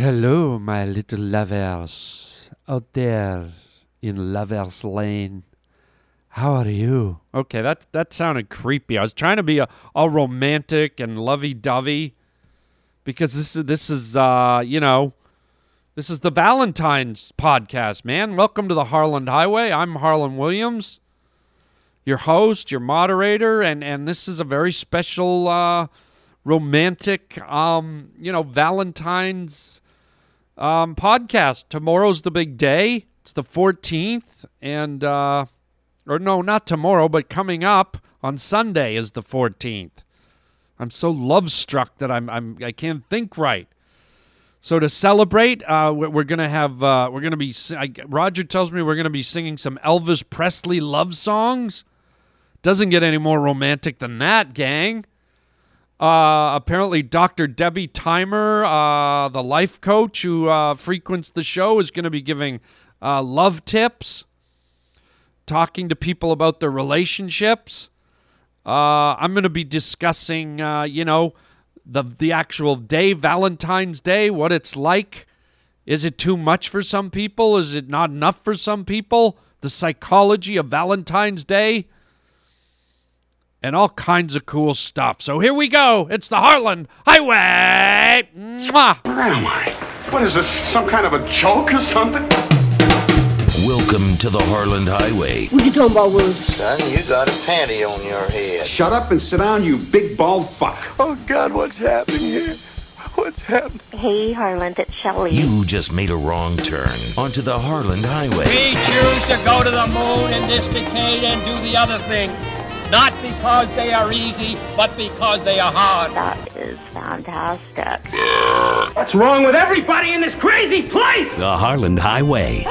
Hello, my little lovers out there in Lovers Lane. How are you? Okay, that that sounded creepy. I was trying to be a, all romantic and lovey-dovey because this is this is uh, you know, this is the Valentine's podcast, man. Welcome to the Harland Highway. I'm Harland Williams, your host, your moderator, and and this is a very special uh romantic um, you know, Valentine's um podcast. Tomorrow's the big day. It's the 14th and uh or no, not tomorrow, but coming up on Sunday is the 14th. I'm so love struck that I'm I'm I can't think right. So to celebrate, uh, we're, gonna have uh, we're gonna be. I, Roger tells me we're gonna be singing some Elvis Presley love songs. Doesn't get any more romantic than that, gang. Uh, apparently, Dr. Debbie Thymer, uh, the life coach who uh, frequents the show, is going to be giving uh, love tips, talking to people about their relationships. Uh, I'm going to be discussing, uh, you know, the the actual day, Valentine's Day, what it's like. Is it too much for some people? Is it not enough for some people? The psychology of Valentine's Day and all kinds of cool stuff. So here we go. It's the Harland Highway. Mwah. Where am I? What is this? Some kind of a joke or something? Welcome to the Harland Highway. What you talking about, Willis? Son, you got a panty on your head. Shut up and sit down, you big bald fuck. Oh God, what's happening here? What's happening? Hey, Harland, it's Shelley. You just made a wrong turn onto the Harland Highway. We choose to go to the moon in this decade and do the other thing. Not because they are easy, but because they are hard. That is fantastic. What's wrong with everybody in this crazy place? The Harland Highway.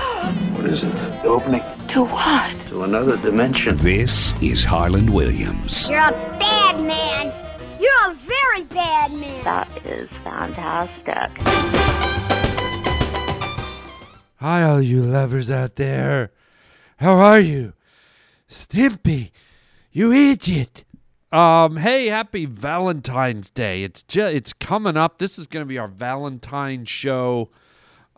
What is it? The opening To what? to another dimension. This is Harland Williams. You're a bad man. You're a very bad man. That is fantastic. Hi, all you lovers out there. How are you? Stimpy, you idiot. Um, hey, happy Valentine's Day. It's it's coming up. This is going to be our Valentine show.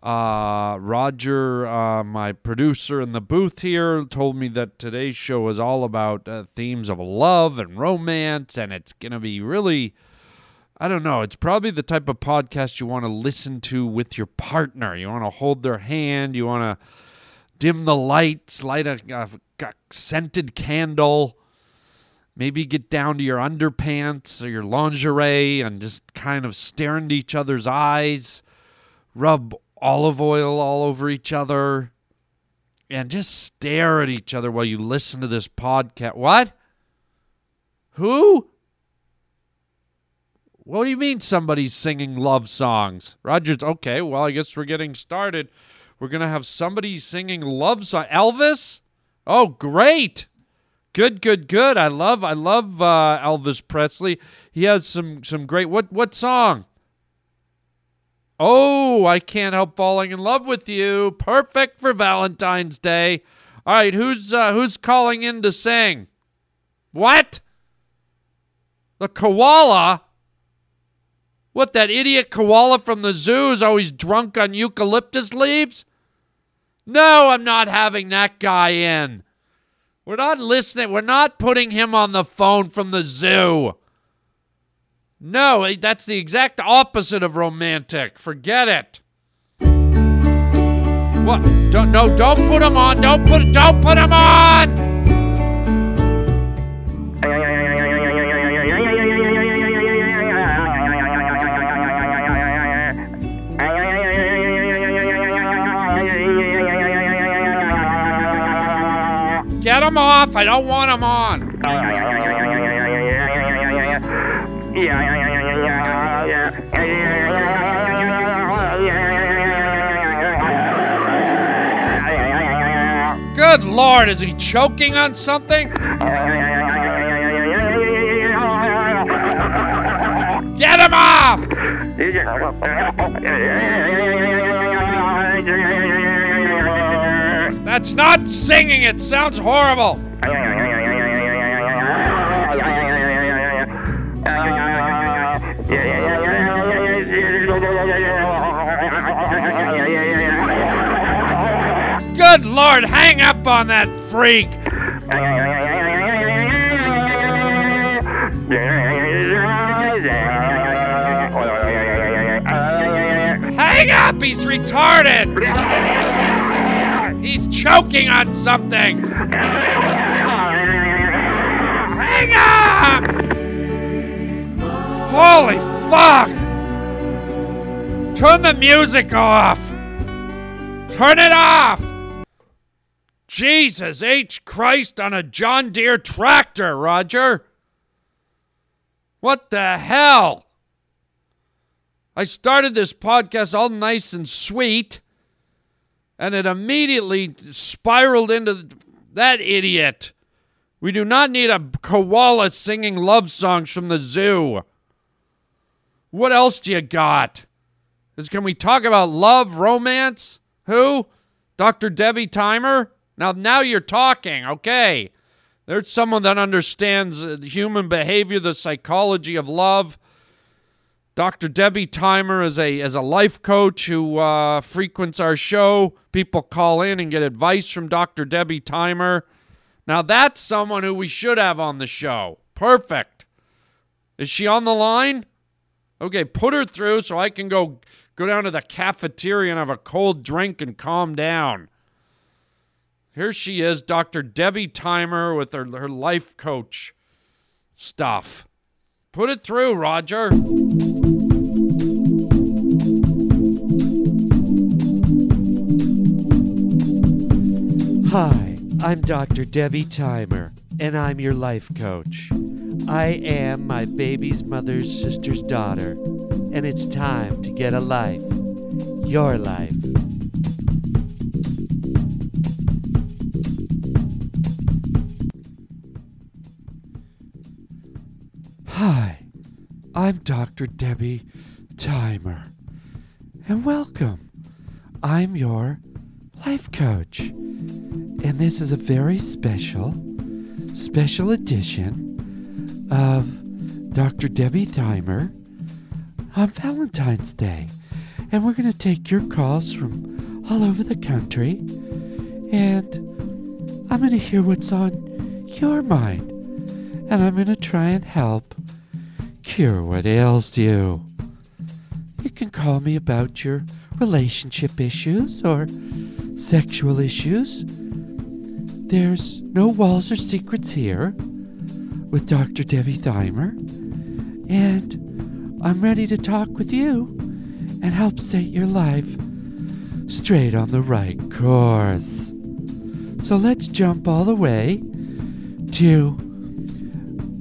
Uh, Roger, uh, my producer in the booth here, told me that today's show is all about uh, themes of love and romance, and it's going to be really, I don't know, it's probably the type of podcast you want to listen to with your partner. You want to hold their hand, you want to dim the lights, light a, a, a scented candle, maybe get down to your underpants or your lingerie and just kind of stare into each other's eyes, rub olive oil all over each other, and just stare at each other while you listen to this podcast. What? Who? What do you mean somebody's singing love songs? Rogers, okay, well, I guess we're getting started. We're going to have somebody singing love song. Elvis? Oh, great. Good, good, good. I love I love uh, Elvis Presley. He has some some great what what song? Oh, I can't help falling in love with you. Perfect for Valentine's Day. All right, who's uh, who's calling in to sing? What? The koala? What that idiot koala from the zoo is always drunk on eucalyptus leaves? No, I'm not having that guy in. We're not listening. We're not putting him on the phone from the zoo. No, eh, that's the exact opposite of romantic. Forget it. What? Don't no, don't put him on. Don't put don't put him on. Get him off. I don't want him on. Good lord, is he choking on something? Get him off! That's not singing, it sounds horrible. Good Lord, hang up on that freak! Hang up! He's retarded! He's choking on something! Hang up! Holy fuck! Turn the music off! Turn it off! Jesus H. Christ on a John Deere tractor, Roger! What the hell? I started this podcast all nice and sweet, and it immediately spiraled into th- that idiot. We do not need a koala singing love songs from the zoo. What else do you got? Is can we talk about love, romance? Who? Dr. Debbie Thymer? Now now you're talking. Okay. There's someone that understands uh, human behavior, the psychology of love. Dr. Debbie Thymer is a is a life coach who uh, frequents our show. People call in and get advice from Dr. Debbie Thymer. Now that's someone who we should have on the show. Perfect. Is she on the line? Okay, put her through so I can go go down to the cafeteria and have a cold drink and calm down. Here she is, Dr. Debbie Thymer with her, her life coach stuff. Put it through, Roger. Hi, I'm Dr. Debbie Thymer, and I'm your life coach. I am my baby's mother's sister's daughter, and it's time to get a life. Your life. I'm Dr. Debbie Thymer, and welcome. I'm your life coach, and this is a very special, special edition of Dr. Debbie Thymer on Valentine's Day. And we're going to take your calls from all over the country, and I'm going to hear what's on your mind, and I'm going to try and help cure what ails you. You can call me about your relationship issues or sexual issues. There's no walls or secrets here with Dr. Debbie Thymer, and I'm ready to talk with you and help set your life straight on the right course. So let's jump all the way to.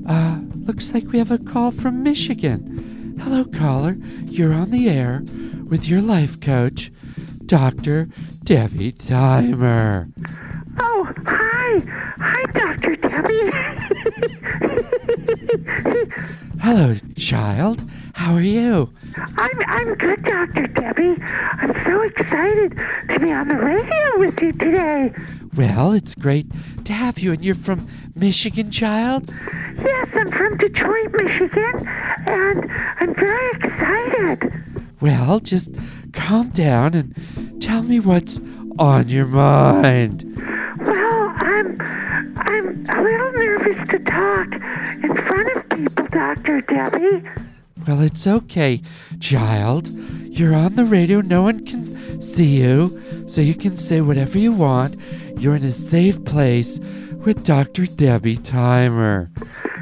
Uh, looks like we have a call from Michigan. Hello, caller. You're on the air with your life coach, Dr. Debbie Thymer. Oh, hi. Hi, Dr. Debbie. Hello, child. How are you? I'm, I'm good, Dr. Debbie. I'm so excited to be on the radio with you today. Well, it's great to have you. And you're from Michigan, child? Yes, I'm from Detroit, Michigan, and I'm very excited. Well, just calm down and tell me what's on your mind. Well, I'm I'm a little nervous to talk in front of people, Dr. Debbie. Well, it's okay, child. You're on the radio. No one can see you, so you can say whatever you want. You're in a safe place with Dr. Debbie Thymer.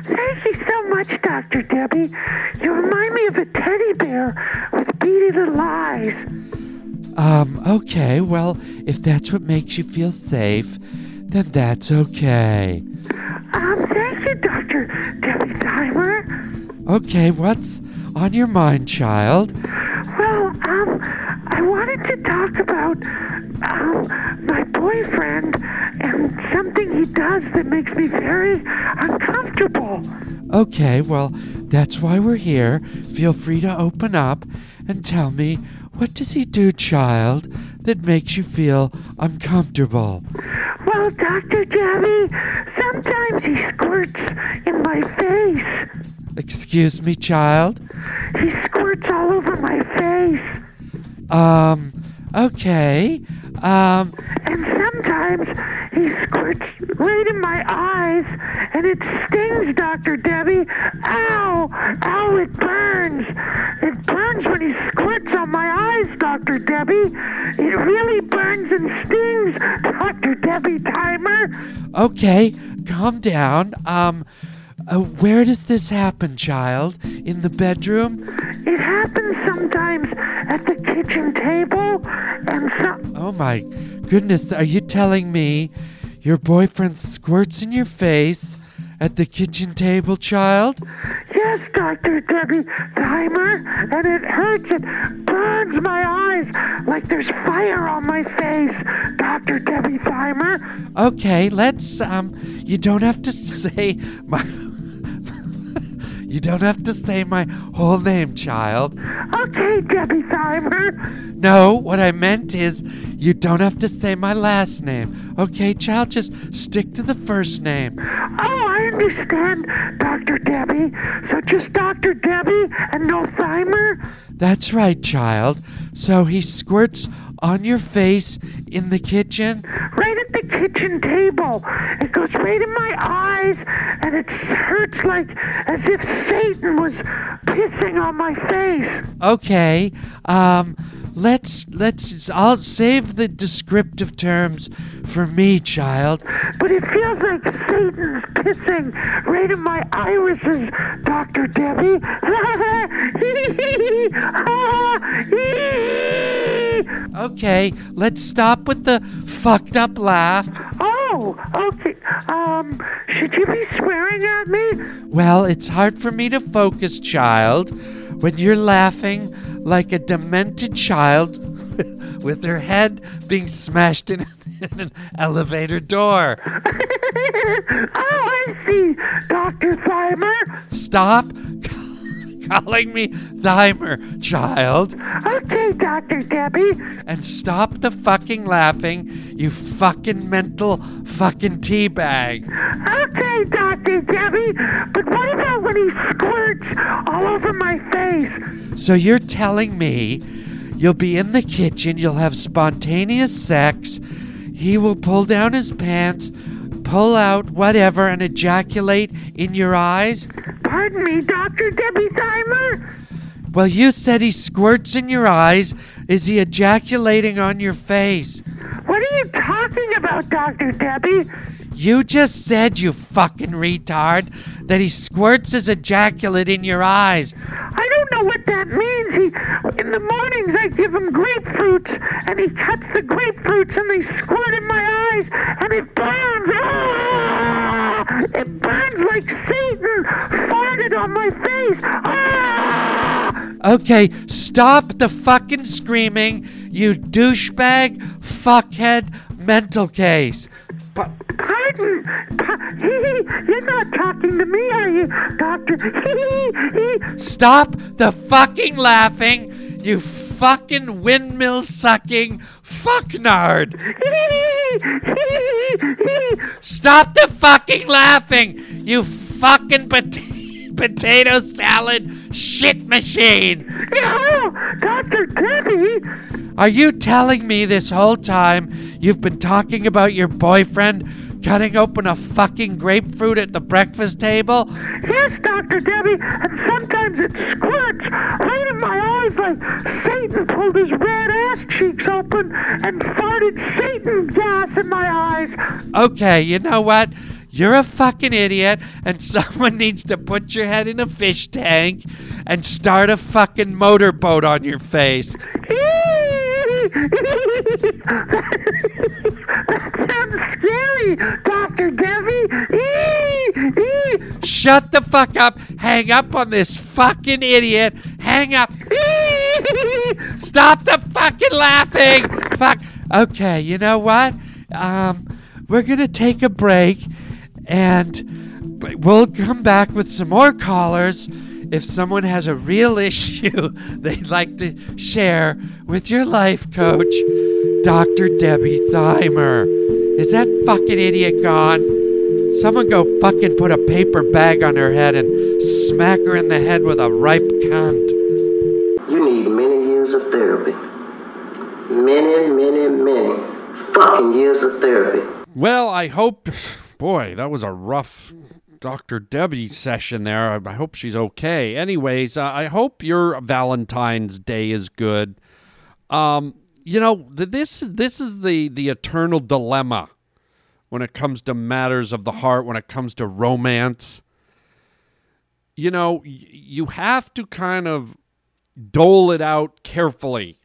Thank you so much, Dr. Debbie. You remind me of a teddy bear with beady little eyes. Um, okay, well, if that's what makes you feel safe, then that's okay. Um, thank you, Dr. Debbie Thymer. Okay, what's on your mind, child? Well, um, I wanted to talk about, um, my boyfriend and something he does that makes me very uncomfortable. Okay, well, that's why we're here. Feel free to open up and tell me what does he do, child, that makes you feel uncomfortable? Well, Dr. Debbie, sometimes he squirts in my face. Excuse me, child? He squirts all over my face. Um, Okay. Um, And sometimes he squirts right in my eyes, and it stings, Dr. Debbie. Ow! Ow, it burns. It burns when he squirts on my eyes, Dr. Debbie. It really burns and stings, Dr. Debbie Thymer. okay, calm down. Um, uh, where does this happen, child? In the bedroom? It happens sometimes at the kitchen table, and some. Oh my goodness, are you telling me your boyfriend squirts in your face at the kitchen table, child? Yes, Dr. Debbie Thymer, and it hurts. It burns my eyes like there's fire on my face, Dr. Debbie Thymer. Okay, let's, um, you don't have to say my. You don't have to say my whole name, child. Okay, Debbie Thymer. No, what I meant is you don't have to say my last name. Okay, child, just stick to the first name. Oh, I understand, Dr. Debbie. So just Dr. Debbie and no Thymer? That's right, child. So he squirts on your face in the kitchen? Right at the kitchen table. It goes right in my eyes, and it hurts like as if Satan was pissing on my face. Okay. Um let's let's I'll save the descriptive terms for me, child. But it feels like Satan's pissing right in my irises, Dr. Debbie. Okay, let's stop with the fucked up laugh. Oh, okay. Um, should you be swearing at me? Well, it's hard for me to focus, child, when you're laughing like a demented child with her head being smashed in, in an elevator door. oh, I see, Dr. Thymer. Stop calling me Thymer, child. Okay, Dr. Debbie. And stop the fucking laughing, you fucking mental fucking teabag. Okay, Dr. Debbie. But what about when he squirts all over my face? So you're telling me you'll be in the kitchen, you'll have spontaneous sex, he will pull down his pants, pull out whatever, and ejaculate in your eyes? Pardon me, Dr. Debbie Thymer? Well, you said he squirts in your eyes. Is he ejaculating on your face? What are you talking about, Dr. Debbie? You just said, you fucking retard, that he squirts his ejaculate in your eyes. I don't know what that means. He, in the mornings, I give him grapefruits, and he cuts the grapefruits, and they squirt in my eyes, and it burns. Ah! It burns like Satan farted on my face. Okay, stop the fucking screaming, you douchebag, fuckhead, mental case. Pa- pardon? Pa- You're not talking to me, are you, Doctor? Stop the fucking laughing, you fucking windmill sucking fucknard. Stop the fucking laughing, you fucking pot- potato salad shit machine. No, Dr. Debbie. Are you telling me this whole time you've been talking about your boyfriend cutting open a fucking grapefruit at the breakfast table? Yes, Dr. Debbie, and sometimes it squirts right in my eyes like Satan pulled his red ass cheeks open and farted Satan gas in my eyes. Okay, you know what? You're a fucking idiot, and someone needs to put your head in a fish tank and start a fucking motorboat on your face. that sounds scary, Dr. Debbie. Shut the fuck up. Hang up on this fucking idiot. Hang up. Stop the fucking laughing. Fuck. Okay, you know what? Um, we're gonna take a break, and we'll come back with some more callers. If someone has a real issue they'd like to share with your life coach, Dr. Debbie Thymer. Is that fucking idiot gone? Someone go fucking put a paper bag on her head and smack her in the head with a ripe cunt. You need many years of therapy. many, many, many fucking years of therapy. Well, I hope. Boy, that was a rough Dr. Debbie session there. I hope she's okay. Anyways, uh, I hope your Valentine's Day is good. Um, you know, th- this is this is the the eternal dilemma when it comes to matters of the heart, when it comes to romance. You know, y- you have to kind of dole it out carefully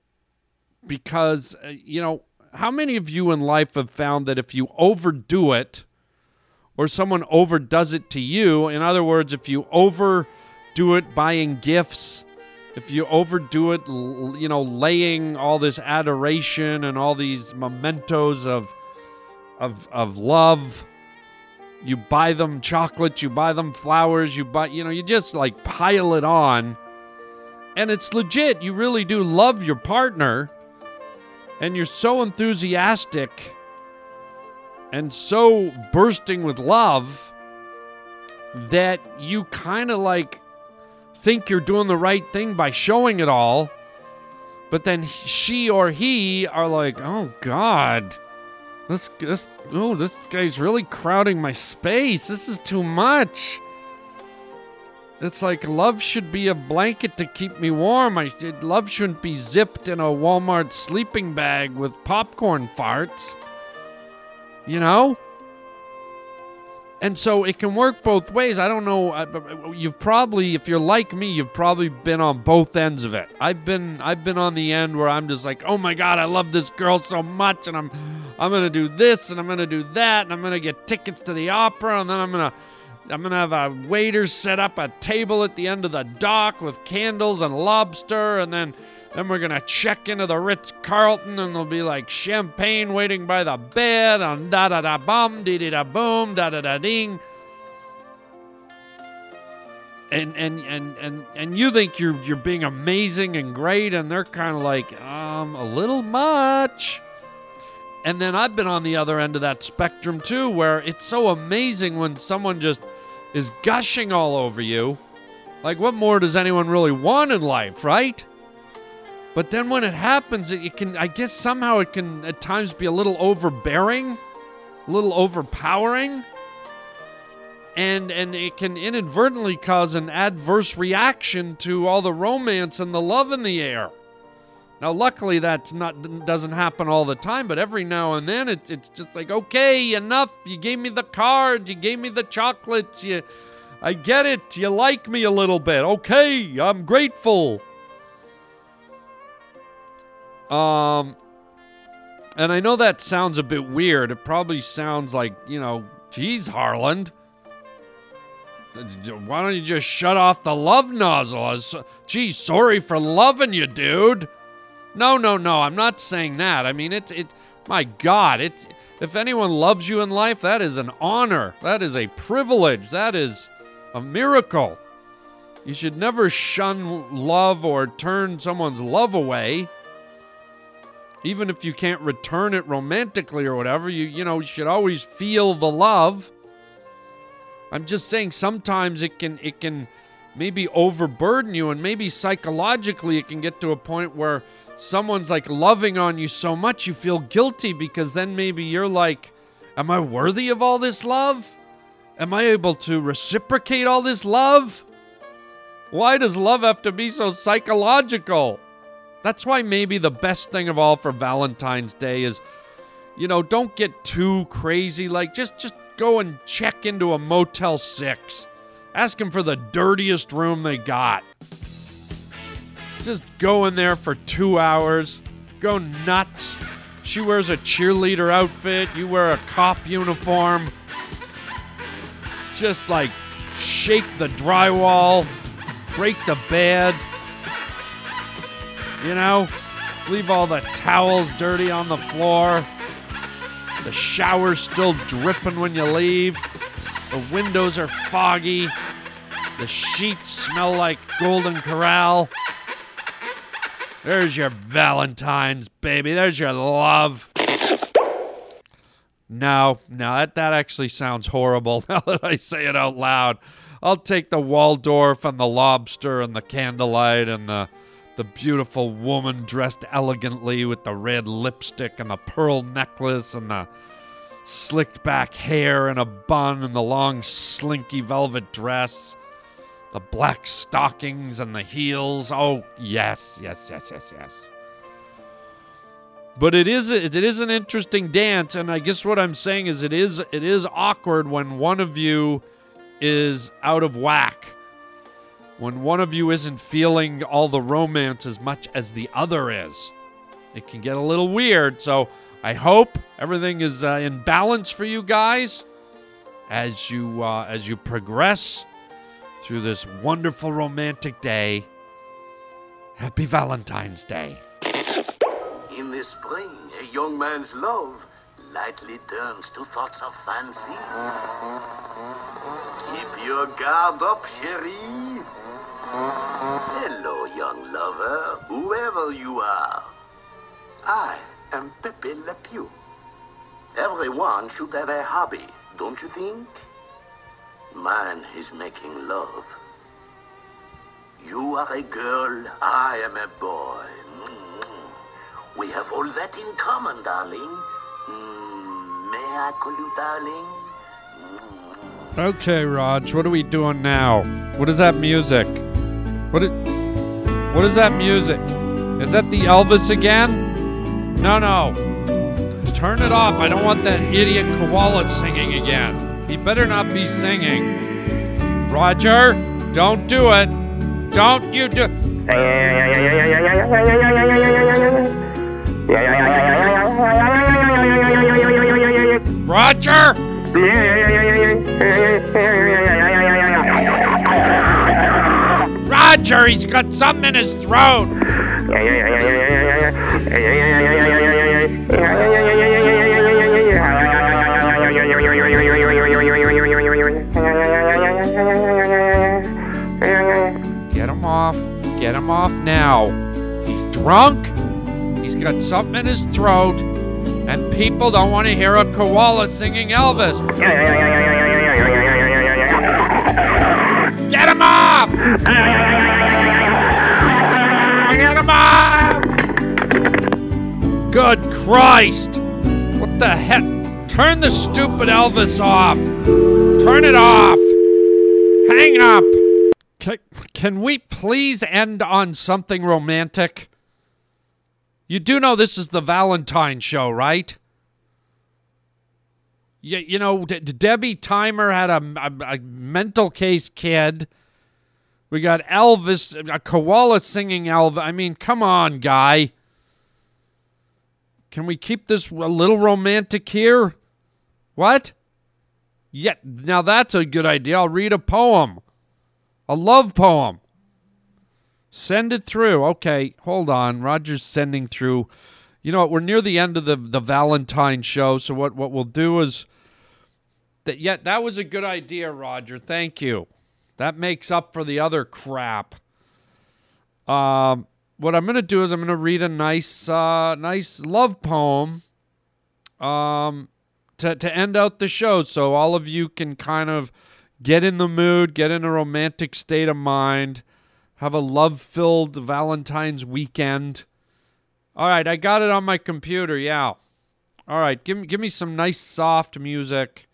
because uh, you know how many of you in life have found that if you overdo it or someone overdoes it to you. In other words if you overdo it buying gifts if you overdo it you know laying all this adoration and all these mementos of of of love you buy them chocolates you buy them flowers you buy you know you just like pile it on. And it's legit. You really do love your partner. And you're so enthusiastic and so bursting with love that you kind of like think you're doing the right thing by showing it all but then she or he are like oh god this this oh this guy's really crowding my space this is too much it's like love should be a blanket to keep me warm. I love shouldn't be zipped in a Walmart sleeping bag with popcorn farts. You know? And so it can work both ways. I don't know. You've probably, if you're like me, you've probably been on both ends of it. I've been, I've been on the end where I'm just like, oh my god, I love this girl so much, and I'm, I'm gonna do this, and I'm gonna do that, and I'm gonna get tickets to the opera, and then I'm gonna, I'm gonna have a waiter set up a table at the end of the dock with candles and lobster, and then then we're gonna check into the Ritz Carlton, and there'll be like champagne waiting by the bed, and da da da bum, dee dee da boom, da da da ding. And and and and and you think you're you're being amazing and great, and they're kind of like um a little much. And then I've been on the other end of that spectrum too, where it's so amazing when someone just is gushing all over you. Like, what more does anyone really want in life, right? But then when it happens, it, it can, I guess somehow it can at times be a little overbearing, a little overpowering. And, and it can inadvertently cause an adverse reaction to all the romance and the love in the air. Now, luckily, that's not doesn't happen all the time, but every now and then, it's it's just like, okay, enough. You gave me the card, you gave me the chocolates, you, I get it. You like me a little bit, okay? I'm grateful. Um, and I know that sounds a bit weird. It probably sounds like you know, geez, Harland. Why don't you just shut off the love nozzle? Geez, sorry for loving you, dude. No, no, no. I'm not saying that. I mean, it's it. My God, it. If anyone loves you in life, that is an honor. That is a privilege. That is a miracle. You should never shun love or turn someone's love away. Even if you can't return it romantically or whatever, you you know you should always feel the love. I'm just saying sometimes it can it can maybe overburden you and maybe psychologically it can get to a point where someone's like loving on you so much you feel guilty because then maybe you're like am I worthy of all this love? Am I able to reciprocate all this love? Why does love have to be so psychological? That's why maybe the best thing of all for Valentine's Day is you know, don't get too crazy like just just go and check into a Motel 6. Ask them for the dirtiest room they got. Just go in there for 2 hours. Go nuts. She wears a cheerleader outfit, you wear a cop uniform. Just like shake the drywall, break the bed. You know, leave all the towels dirty on the floor. The shower's still dripping when you leave. The windows are foggy. The sheets smell like Golden Corral. There's your Valentine's, baby. There's your love. No, no, that, that actually sounds horrible now that I say it out loud. I'll take the Waldorf and the lobster and the candlelight and the the beautiful woman dressed elegantly with the red lipstick and the pearl necklace and the slicked back hair and a bun and the long slinky velvet dress, the black stockings and the heels. Oh, yes, yes, yes, yes, yes. But it is it is an interesting dance, and I guess what I'm saying is it is it is awkward when one of you is out of whack. When one of you isn't feeling all the romance as much as the other is. It can get a little weird, so I hope everything is uh, in balance for you guys as you uh, as you progress through this wonderful romantic day. Happy Valentine's Day. In the spring, a young man's love lightly turns to thoughts of fancy. Keep your guard up, cherie. Hello, young lover, whoever you are. I am Pepe Le Pew. Everyone should have a hobby, don't you think? Mine is making love. You are a girl, I am a boy. Mm. We have all that in common, darling. Mm, may I call you darling? Okay, Raj, what are we doing now? What is that music? What is, what is that music? Is that the Elvis again? No, no. Turn it off. I don't want that idiot koala singing again. He better not be singing. Roger, don't do it. Don't you do Roger! Roger, he's got something in his throat. Get him off. Get him off now. He's drunk. He's got something in his throat. And people don't want to hear a koala singing Elvis. Get him off! Get him! Good Christ! What the heck? Turn the stupid Elvis off! Turn it off! Hang up! Can, can we please end on something romantic? You do know this is the Valentine show, right? You, you know, D- Debbie Thymer had a, a, a, mental case kid. We got Elvis, a koala singing Elvis. I mean, come on, guy. Can we keep this a little romantic here? What? Yeah, now that's a good idea. I'll read a poem. A love poem. Send it through. Okay, hold on. Roger's sending through. You know what? We're near the end of the, the Valentine show, so what, what we'll do is that yeah, that was a good idea, Roger. Thank you. That makes up for the other crap. Um, what I'm gonna do is I'm gonna read a nice, uh, nice love poem. Um, to to end out the show, so all of you can kind of get in the mood, get in a romantic state of mind, have a love-filled Valentine's weekend. All right, I got it on my computer. Yeah. All right, give me give me some nice soft music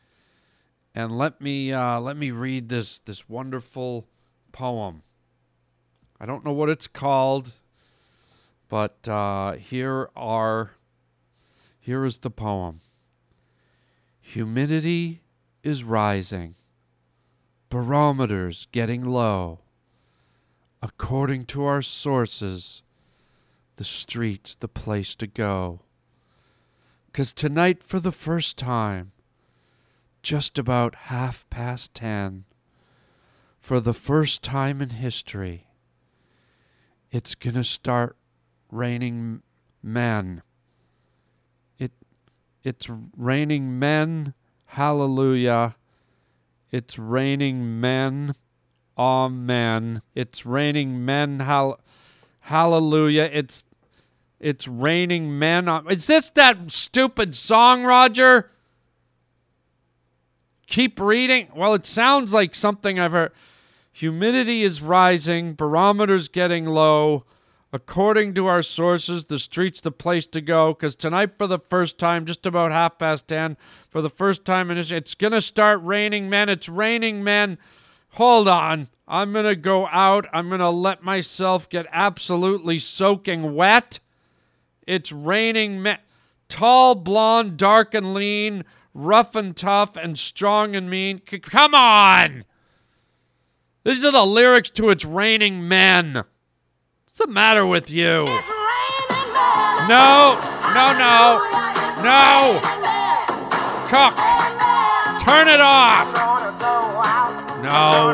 and let me uh, let me read this this wonderful poem. I don't know what it's called, but uh, here are here is the poem. Humidity is rising, barometers getting low. According to our sources, the street's the place to go. 'Cause tonight, for the first time, just about half past ten, for the first time in history, it's gonna start raining men. It it's raining men, hallelujah. It's raining men, amen. It's raining men, hall- hallelujah. It's it's raining men. Is this that stupid song, Roger? Keep reading. Well, it sounds like something I've heard. Humidity is rising, barometers getting low. According to our sources, the street's the place to go because tonight, for the first time, just about half past 10, for the first time in history, it's going to start raining, men. It's raining, men. Hold on. I'm going to go out. I'm going to let myself get absolutely soaking wet. It's raining, men. Tall, blonde, dark and lean, rough and tough, and strong and mean. C- come on! These are the lyrics to It's Raining Men. What's the matter with you? No, no, no, no. Cook, turn it off. No.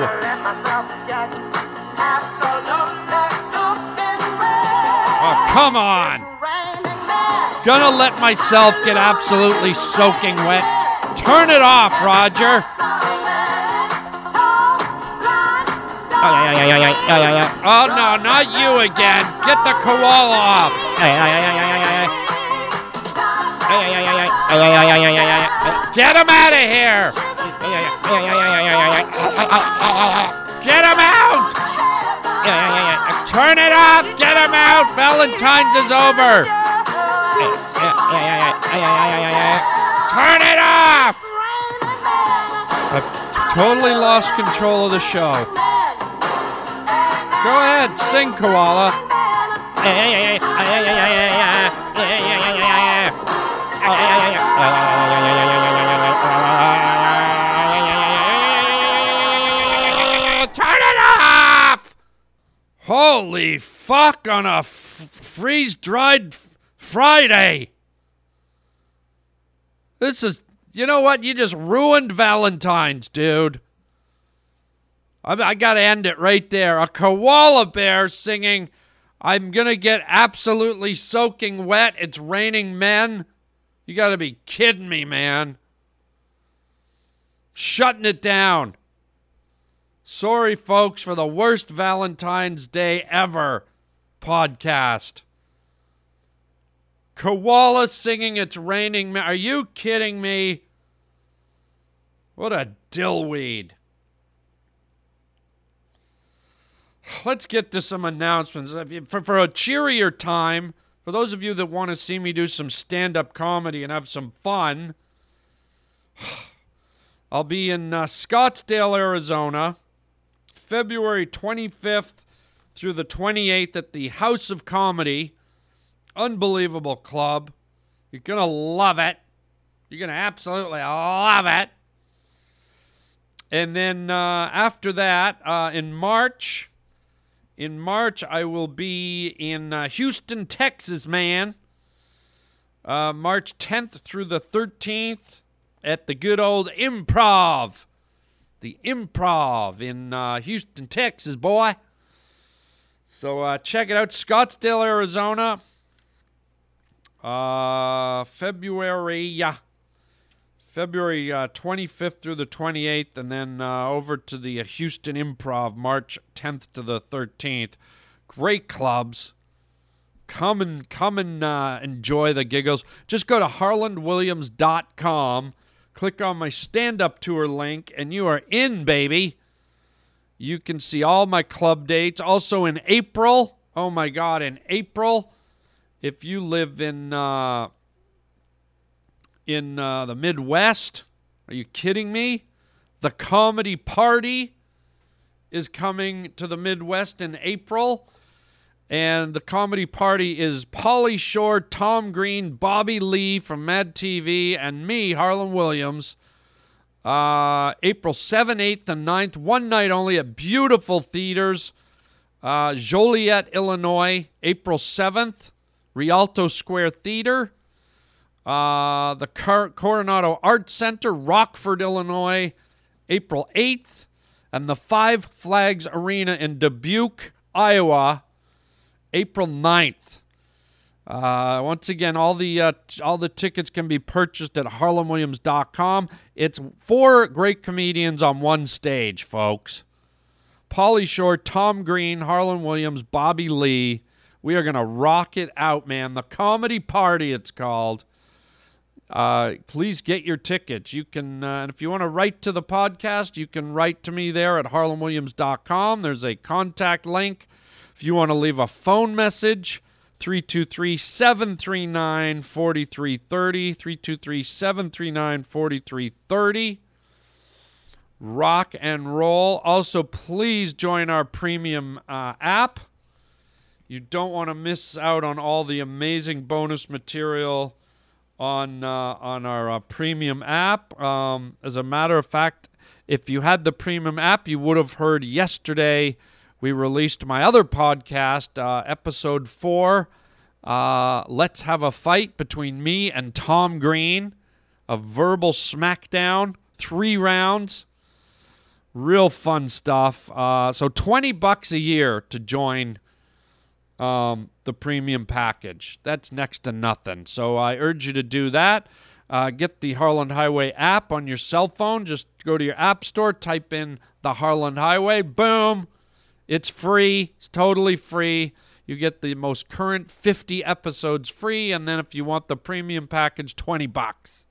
Oh, come on. Gonna let myself get absolutely soaking wet. Turn it off, Roger. Oh no, not you again. Get the koala off. Get him out of here. Get him out. Turn it off. Get him out. Valentine's is over. Turn it off. I've totally lost control of the show. Go ahead, sing, koala. Turn it off! Holy fuck on a f- freeze dried f- Friday. This is, you know what? You just ruined Valentine's, dude. I, I got to end it right there. A koala bear singing, I'm going to get absolutely soaking wet. It's raining men. You got to be kidding me, man. Shutting it down. Sorry, folks, for the worst Valentine's Day ever podcast. Koala singing It's Raining Men. Are you kidding me? What a dillweed. let's get to some announcements. For, for a cheerier time, for those of you that want to see me do some stand up comedy and have some fun, I'll be in uh, Scottsdale, Arizona, February 25th through the 28th at the House of Comedy. Unbelievable club. You're going to love it. You're going to absolutely love it. And then uh, after that, uh, in March, in March, I will be in uh, Houston, Texas, man. Uh, March 10th through the 13th at the good old Improv. The Improv in uh, Houston, Texas, boy. So uh, check it out. Scottsdale, Arizona. Uh, February, yeah. February uh, 25th through the 28th, and then uh, over to the uh, Houston Improv, March 10th to the 13th. Great clubs. Come and come and uh, enjoy the giggles. Just go to harlandwilliams.com, click on my stand-up tour link, and you are in, baby. You can see all my club dates. Also in April. Oh my God, in April, if you live in uh, in uh, the Midwest. Are you kidding me? The Comedy Party is coming to the Midwest in April. And the Comedy Party is Pauly Shore, Tom Green, Bobby Lee from Mad TV, and me, Harland Williams. Uh, April 7th, 8th, and 9th. One night only at beautiful theaters. Uh, Joliet, Illinois, April 7th. Rialto Square Theater. Uh, the Car- Coronado Arts Center, Rockford, Illinois, April 8th, and the Five Flags Arena in Dubuque, Iowa, April 9th. Uh, once again, all the uh, t- all the tickets can be purchased at harlandwilliams.com. It's four great comedians on one stage, folks. Pauly Shore, Tom Green, Harland Williams, Bobby Lee. We are going to rock it out, man. The Comedy Party, it's called. Uh, please get your tickets. You can, uh, and if you want to write to the podcast, you can write to me there at harlandwilliams.com. There's a contact link. If you want to leave a phone message, 323 739 4330. 323 739 4330. Rock and roll. Also, please join our premium uh, app. You don't want to miss out on all the amazing bonus material on uh, on our uh, premium app. Um, as a matter of fact, if you had the premium app, you would have heard yesterday we released my other podcast, uh, episode four. Uh, Let's have a fight between me and Tom Green, a verbal smackdown, three rounds. Real fun stuff. Uh, so twenty bucks a year to join um, the premium package. That's next to nothing. So I urge you to do that. Uh, get the Harland Highway app on your cell phone. Just go to your app store, type in the Harland Highway. Boom. It's free. It's totally free. You get the most current 50 episodes free. And then if you want the premium package, 20 bucks.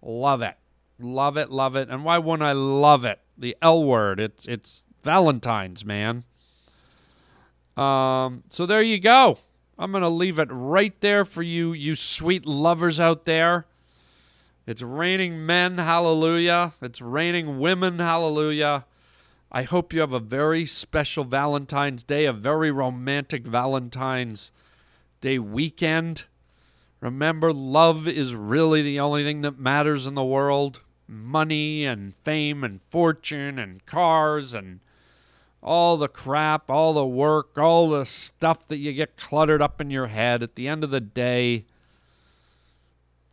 Love it. Love it. Love it. And why wouldn't I love it? The L word. It's, it's Valentine's, man. Um, so there you go. I'm going to leave it right there for you, you sweet lovers out there. It's raining men, hallelujah. It's raining women, hallelujah. I hope you have a very special Valentine's Day, a very romantic Valentine's Day weekend. Remember, love is really the only thing that matters in the world. Money and fame and fortune and cars and all the crap, all the work, all the stuff that you get cluttered up in your head. At the end of the day,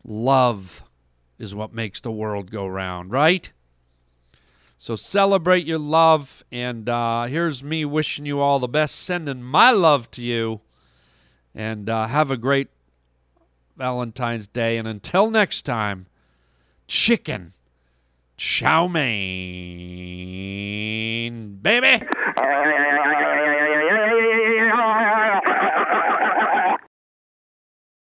love is what makes the world go round, right? So celebrate your love. And uh, here's me wishing you all the best, sending my love to you. And uh, have a great Valentine's Day. And until next time, chicken chow mein, baby.